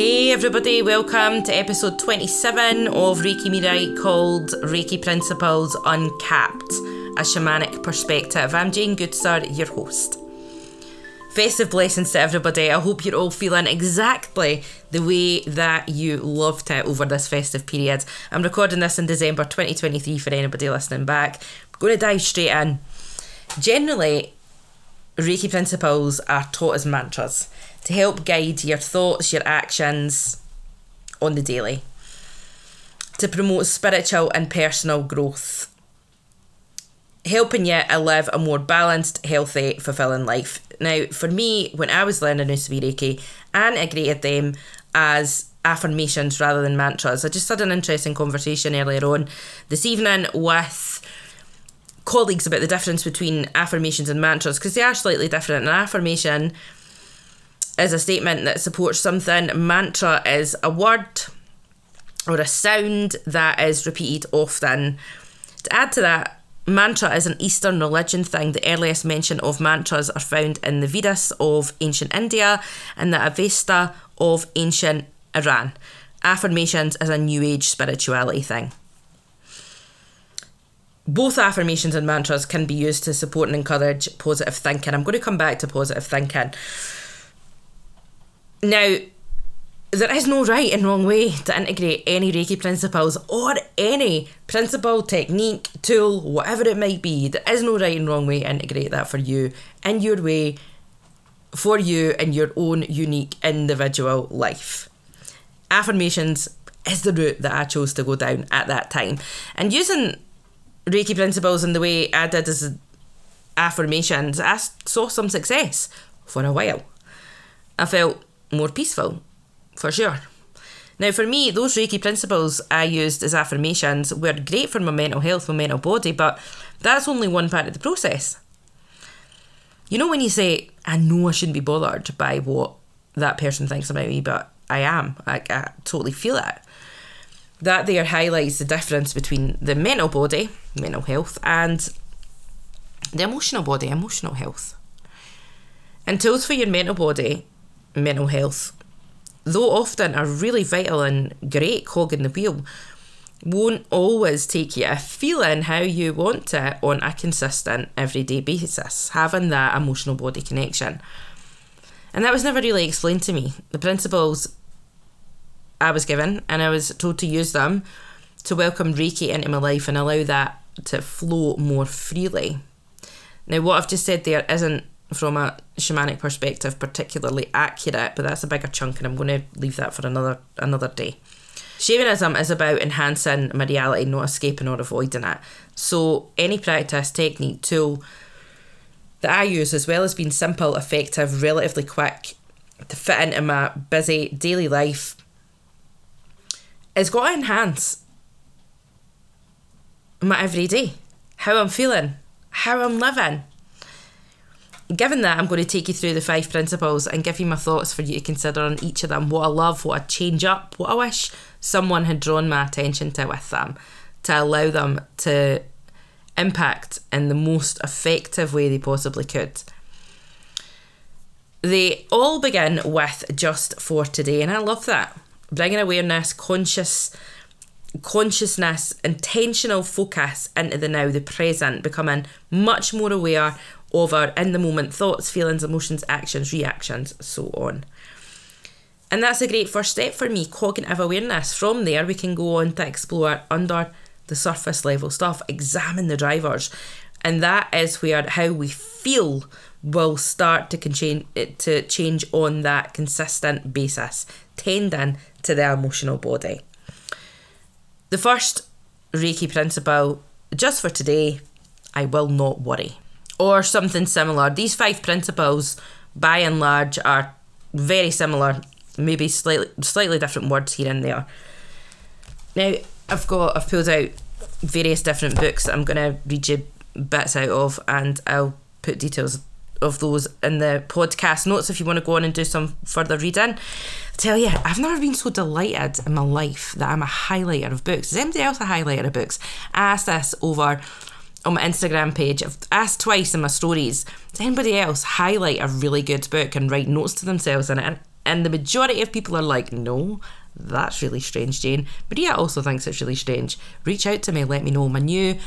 Hey everybody, welcome to episode 27 of Reiki Mirai called Reiki Principles Uncapped, a shamanic perspective. I'm Jayne Goodstar, your host. Festive blessings to everybody. I hope you're all feeling exactly the way that you loved it over this festive period. I'm recording this in December 2023 for anybody listening back. I'm going to dive straight in. Generally, Reiki principles are taught as mantras to help guide your thoughts, your actions on the daily, to promote spiritual and personal growth helping you to live a more balanced, healthy, fulfilling life. Now, for me, when I was learning Usui Reiki, I integrated them as affirmations rather than mantras. I just had an interesting conversation earlier on this evening with colleagues about the difference between affirmations and mantras because they are slightly different. An affirmation is a statement that supports something, mantra is a word or a sound that is repeated often. To add to that, Mantra is an Eastern religion thing. The earliest mention of mantras are found in the Vedas of ancient India and the Avesta of ancient Iran. Affirmations is a New Age spirituality thing. Both affirmations and mantras can be used to support and encourage positive thinking. I'm going to come back to positive thinking. Now, there is no right and wrong way to integrate any Reiki principles or any principle, technique, tool, whatever it might be. There is no right and wrong way to integrate that for you in your way, for you in your own unique individual life. Affirmations is the route that I chose to go down at that time. And using Reiki principles in the way I did as affirmations, I saw some success for a while. I felt more peaceful for sure. Now, for me, those Reiki principles I used as affirmations were great for my mental health, my mental body, but that's only one part of the process. You know, when you say, I know I shouldn't be bothered by what that person thinks about me, but I am, I, I totally feel it. That there highlights the difference between the mental body, mental health, and the emotional body, emotional health. And tools for your mental body, mental health, though often a really vital and great cog in the wheel, won't always take you a feeling how you want it on a consistent everyday basis, having that emotional body connection. And that was never really explained to me. The principles I was given, and I was told to use them to welcome Reiki into my life and allow that to flow more freely. Now, what I've just said there isn't from a shamanic perspective particularly accurate, but that's a bigger chunk, and I'm going to leave that for another another day. Shamanism is about enhancing my reality, not escaping or avoiding it. So any practice, technique, tool that I use, as well as being simple, effective, relatively quick to fit into my busy daily life, is got to enhance my everyday, how I'm feeling, how I'm living given that, I'm going to take you through the five principles and give you my thoughts for you to consider on each of them. What I love, what I change up, what I wish someone had drawn my attention to with them to allow them to impact in the most effective way they possibly could. They all begin with just for today, and I love that. Bringing awareness, conscious consciousness, intentional focus into the now, the present, becoming much more aware our in the moment thoughts, feelings, emotions, actions, reactions, so on. And that's a great first step for me, cognitive awareness. From there, we can go on to explore under the surface level stuff, examine the drivers. And that is where how we feel will start to, con- to change on that consistent basis, tending to the emotional body. The first Reiki principle, just for today, I will not worry or something similar. These five principles, by and large, are very similar, maybe slightly slightly different words here and there. Now, I've got I've pulled out various different books that I'm going to read you bits out of, and I'll put details of those in the podcast notes if you want to go on and do some further reading. I tell you, I've never been so delighted in my life that I'm a highlighter of books. Is anybody else a highlighter of books? I asked this over on my Instagram page. I've asked twice in my stories, does anybody else highlight a really good book and write notes to themselves in it? And, And the majority of people are like, no, that's really strange, Jayne. Maria also thinks it's really strange. Reach out to me, let me know. My new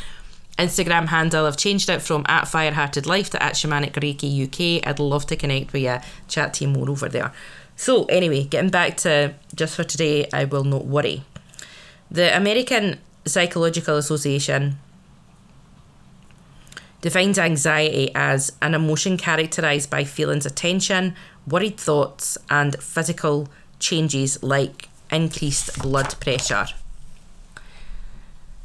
Instagram handle, I've changed it from at Firehearted Life to at Shamanic Reiki UK. I'd love to connect with you, chat to you more over there. So, anyway, getting back to just for today, I will not worry. The American Psychological Association defines anxiety as an emotion characterized by feelings of tension, worried thoughts, and physical changes like increased blood pressure.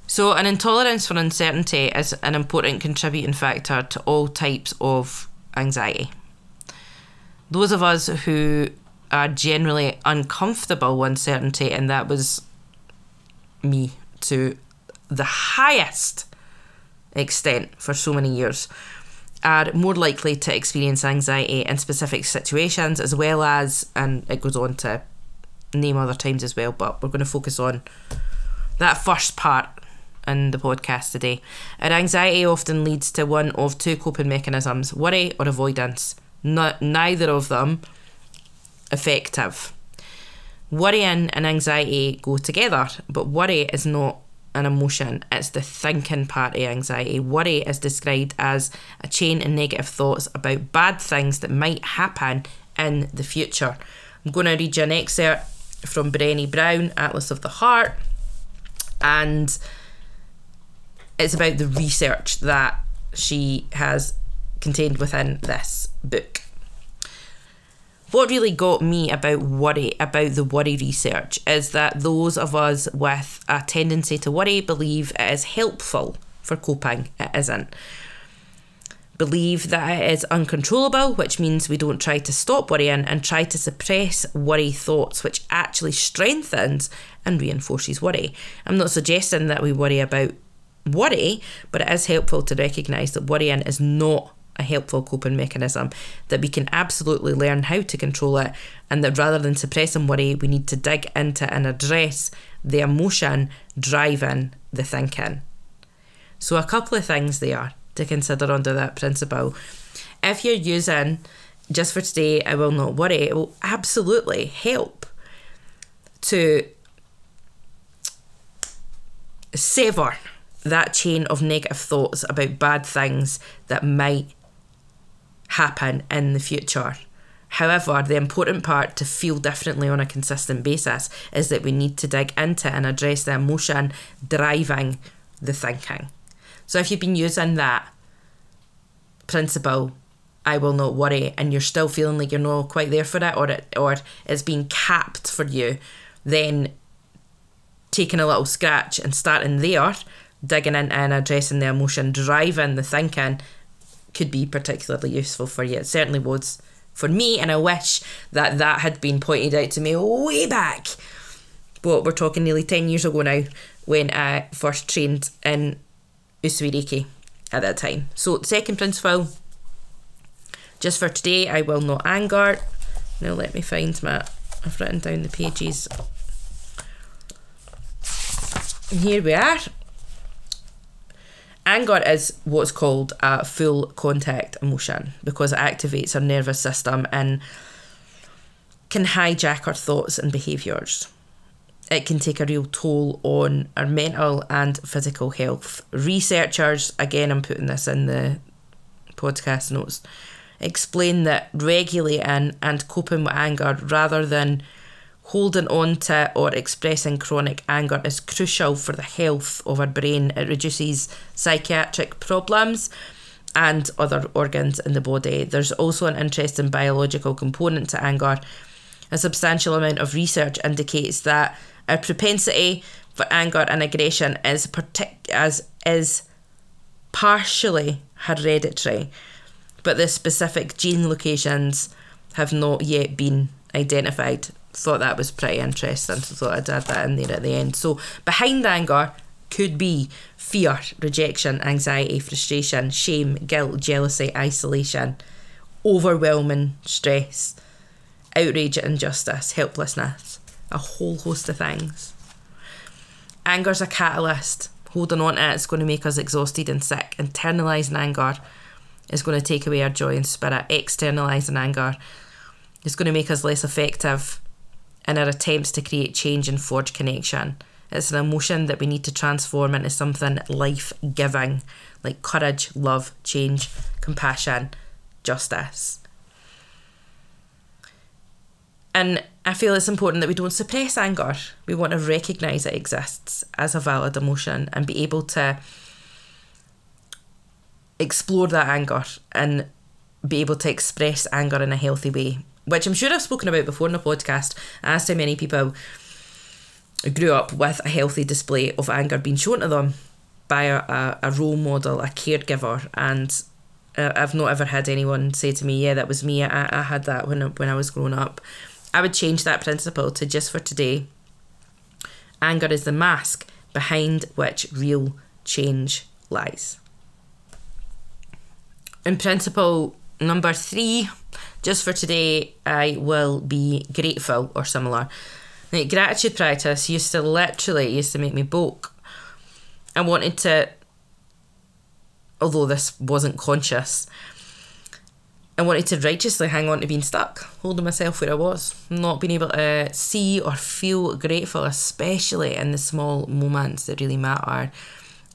So, an intolerance for uncertainty is an important contributing factor to all types of anxiety. Those of us who are generally uncomfortable with uncertainty, and that was me to the highest extent for so many years, are more likely to experience anxiety in specific situations as well as, and it goes on to name other times as well, but we're going to focus on that first part in the podcast today. Our anxiety often leads to one of two coping mechanisms worry or avoidance. Not, neither of them effective. Worrying and anxiety go together, but worry is not an emotion, it's the thinking part of anxiety. Worry is described as a chain of negative thoughts about bad things that might happen in the future. I'm going to read you an excerpt from Brené Brown, Atlas of the Heart, and it's about the research that she has contained within this book what really got me about worry about the worry research is that those of us with a tendency to worry believe it is helpful for coping. It isn't. Believe that it is uncontrollable which means we don't try to stop worrying and try to suppress worry thoughts which actually strengthens and reinforces worry. I'm not suggesting that we worry about worry but it is helpful to recognize that worrying is not a helpful coping mechanism, that we can absolutely learn how to control it, and that rather than suppressing worry, we need to dig into and address the emotion driving the thinking. So, a couple of things there to consider under that principle. If you're using just for today, I will not worry, it will absolutely help to sever that chain of negative thoughts about bad things that might happen in the future. However, the important part to feel differently on a consistent basis is that we need to dig into and address the emotion driving the thinking. So if you've been using that principle, I will not worry, and you're still feeling like you're not quite there for it, or it, or it's being capped for you, then taking a little scratch and starting there, digging into and addressing the emotion driving the thinking could be particularly useful for you. It certainly was for me, and I wish that that had been pointed out to me way back. But we're talking nearly 10 years ago now when I first trained in Usui Reiki at that time. So, second principle, just for today, I will not anger. Now, let me find my. I've written down the pages. And here we are. Anger is what's called a full contact emotion because it activates our nervous system and can hijack our thoughts and behaviours. It can take a real toll on our mental and physical health. Researchers, again, I'm putting this in the podcast notes, explain that regulating and coping with anger rather than holding on to or expressing chronic anger is crucial for the health of our brain. It reduces psychiatric problems and other organs in the body. There's also an interesting biological component to anger. A substantial amount of research indicates that our propensity for anger and aggression is partic- as is partially hereditary, but the specific gene locations have not yet been identified thought that was pretty interesting. So thought I'd add that in there at the end. So behind anger could be fear, rejection, anxiety, frustration, shame, guilt, jealousy, isolation, overwhelming stress, outrage at injustice, helplessness, a whole host of things. Anger's a catalyst. Holding on to it is going to make us exhausted and sick. Internalizing anger is going to take away our joy and spirit. Externalizing anger is going to make us less effective in our attempts to create change and forge connection. It's an emotion that we need to transform into something life giving, like courage, love, change, compassion, justice. And I feel it's important that we don't suppress anger. We want to recognise it exists as a valid emotion and be able to explore that anger and be able to express anger in a healthy way, which I'm sure I've spoken about before in the podcast as to many people grew up with a healthy display of anger being shown to them by a, a, a role model, a caregiver, and uh, I've not ever had anyone say to me, "Yeah, that was me. I, I had that when when I was growing up." I would change that principle to just for today. Anger is the mask behind which real change lies. In principle number three, just for today, I will be grateful or similar. Like gratitude practice used to literally used to make me boke. I wanted to, although this wasn't conscious, I wanted to righteously hang on to being stuck, holding myself where I was, not being able to see or feel grateful, especially in the small moments that really matter.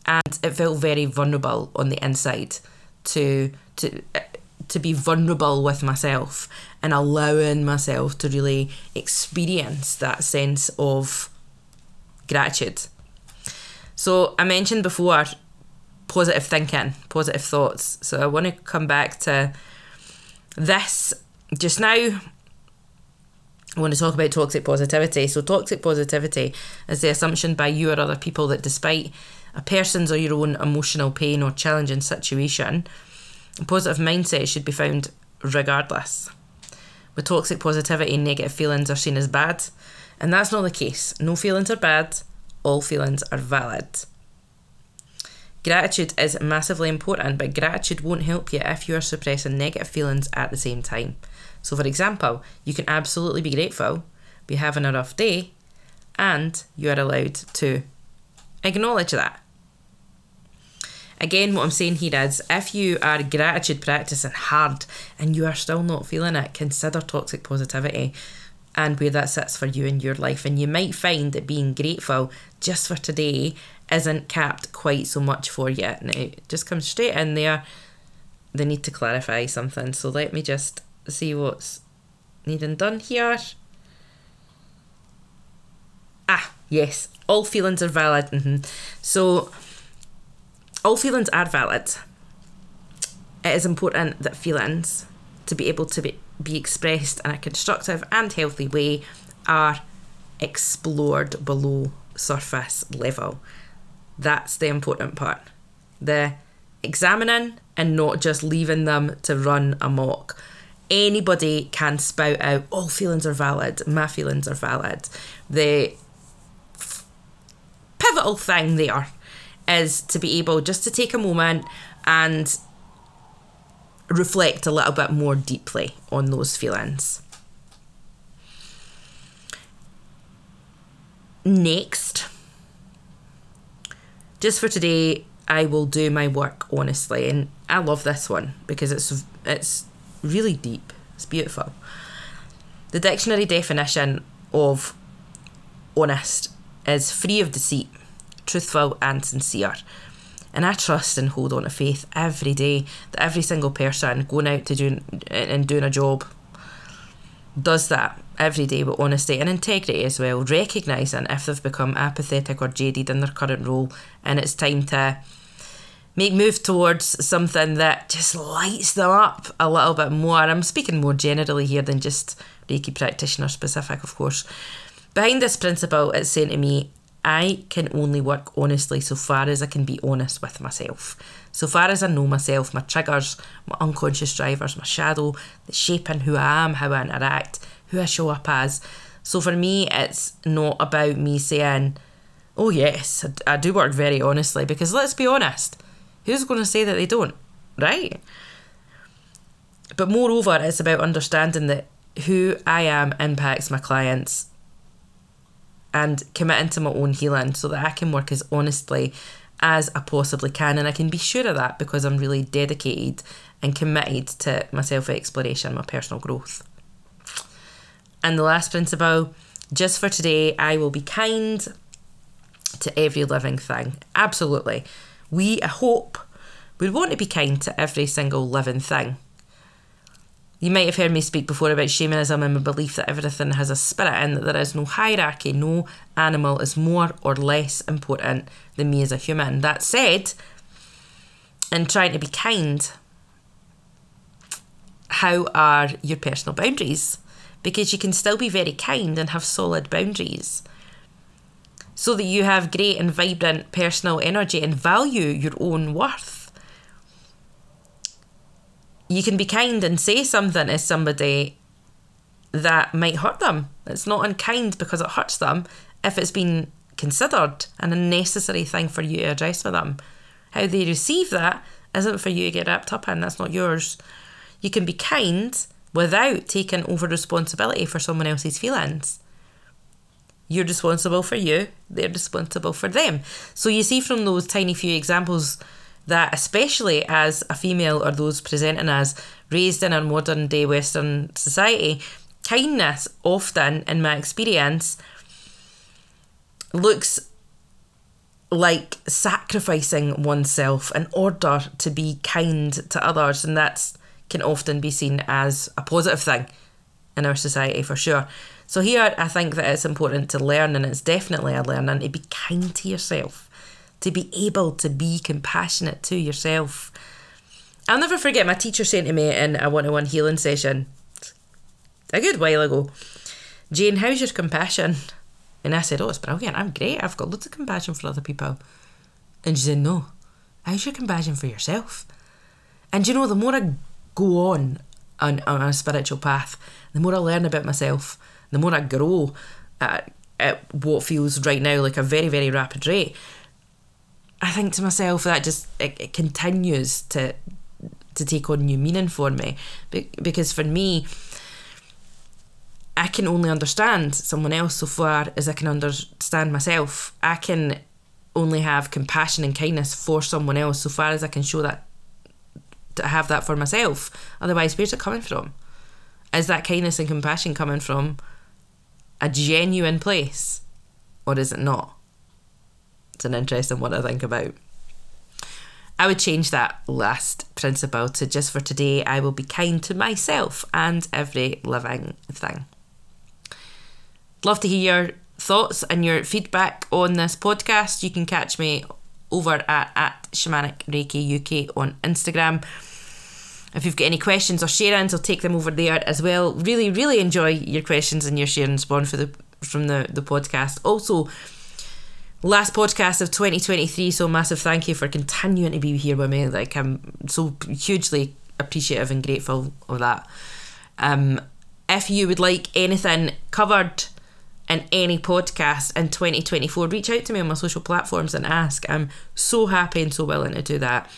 And it felt very vulnerable on the inside to to to be vulnerable with myself and allowing myself to really experience that sense of gratitude. So I mentioned before positive thinking, positive thoughts. So I want to come back to this just now. I want to talk about toxic positivity. So, toxic positivity is the assumption by you or other people that despite a person's or your own emotional pain or challenging situation, a positive mindset should be found regardless. With toxic positivity, negative feelings are seen as bad, and that's not the case. No feelings are bad, all feelings are valid. Gratitude is massively important, but gratitude won't help you if you are suppressing negative feelings at the same time. So, for example, you can absolutely be grateful, be having a rough day, and you are allowed to acknowledge that. Again, what I'm saying here is if you are gratitude practicing hard and you are still not feeling it, consider toxic positivity and where that sits for you in your life. And you might find that being grateful just for today isn't capped quite so much for you. Now, it just comes straight in there. They need to clarify something. So let me just see what's needing done here. Ah, yes, all feelings are valid. Mm-hmm. So all feelings are valid. It is important that feelings, to be able to be, be expressed in a constructive and healthy way, are explored below surface level. That's the important part. The examining and not just leaving them to run amok. Anybody can spout out, all feelings are valid, my feelings are valid. The pivotal thing there is to be able just to take a moment and reflect a little bit more deeply on those feelings. Next, just for today, I will do my work honestly, and I love this one because it's it's really deep. It's beautiful. The dictionary definition of honest is free of deceit truthful and sincere. And I trust and hold on to faith every day that every single person going out to do and doing a job does that every day with honesty and integrity as well, recognising if they've become apathetic or jaded in their current role and it's time to make move towards something that just lights them up a little bit more. I'm speaking more generally here than just Reiki practitioner specific, of course. Behind this principle, it's saying to me, I can only work honestly so far as I can be honest with myself. So far as I know myself, my triggers, my unconscious drivers, my shadow, the shaping who I am, how I interact, who I show up as. So for me, it's not about me saying, oh, yes, I, do work very honestly, because let's be honest, who's going to say that they don't, right? But moreover, it's about understanding that who I am impacts my clients and committing to my own healing so that I can work as honestly as I possibly can. And I can be sure of that because I'm really dedicated and committed to my self exploration, my personal growth. And the last principle just for today, I will be kind to every living thing. Absolutely. We, I hope, would want to be kind to every single living thing. You might have heard me speak before about shamanism and my belief that everything has a spirit and that there is no hierarchy. No animal is more or less important than me as a human. That said, in trying to be kind, how are your personal boundaries? Because you can still be very kind and have solid boundaries so that you have great and vibrant personal energy and value your own worth you can be kind and say something to somebody that might hurt them. It's not unkind because it hurts them if it's been considered an unnecessary thing for you to address with them. How they receive that isn't for you to get wrapped up in, that's not yours. You can be kind without taking over responsibility for someone else's feelings. You're responsible for you, they're responsible for them. So you see from those tiny few examples that, especially as a female or those presenting as raised in a modern day Western society, kindness often, in my experience, looks like sacrificing oneself in order to be kind to others, and that can often be seen as a positive thing in our society for sure. So, here I think that it's important to learn, and it's definitely a learning to be kind to yourself to be able to be compassionate to yourself. I'll never forget my teacher saying to me in a one on one healing session a good while ago, Jayne, how's your compassion? And I said, Oh, it's brilliant. I'm great. I've got loads of compassion for other people. And she said, No, how's your compassion for yourself? And you know, the more I go on, on on a spiritual path, the more I learn about myself, the more I grow at, at what feels right now like a very, very rapid rate. I think to myself that just it, it continues to to take on new meaning for me because for me I can only understand someone else so far as I can understand myself. I can only have compassion and kindness for someone else so far as I can show that to have that for myself. Otherwise, where's it coming from? Is that kindness and compassion coming from a genuine place or is it not? It's an interesting one to think about. I would change that last principle to just for today, I will be kind to myself and every living thing. Love to hear your thoughts and your feedback on this podcast. You can catch me over at, at Shamanic Reiki UK on Instagram. If you've got any questions or sharings, I'll take them over there as well. Really, really enjoy your questions and your sharing spawn for the from the, the podcast. Also, last podcast of 2023 so massive thank you for continuing to be here with me. Like i'm so hugely appreciative and grateful of that. Um if you would like anything covered in any podcast in 2024 reach out to me on my social platforms and ask. I'm so happy and so willing to do that.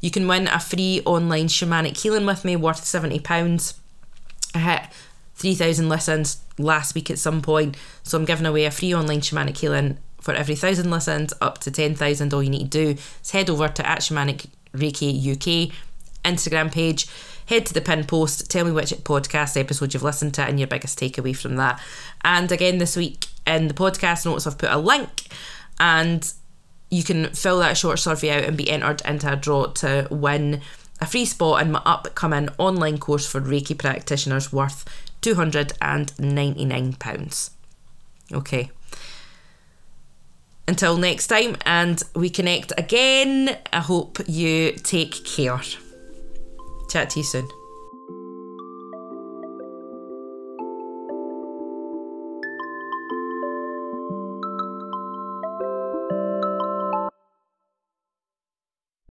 You can win a free online shamanic healing with me worth 70 pounds. I hit 3000 listens last week at some point so i'm giving away a free online shamanic healing for every thousand listens up to 10,000, all you need to do is head over to at Shamanic Reiki UK Instagram page, head to the pin post, tell me which podcast episode you've listened to and your biggest takeaway from that. And again, this week in the podcast notes, I've put a link and you can fill that short survey out and be entered into a draw to win a free spot in my upcoming online course for Reiki practitioners worth £299. Okay. Until next time, and we connect again, I hope you take care. Chat to you soon.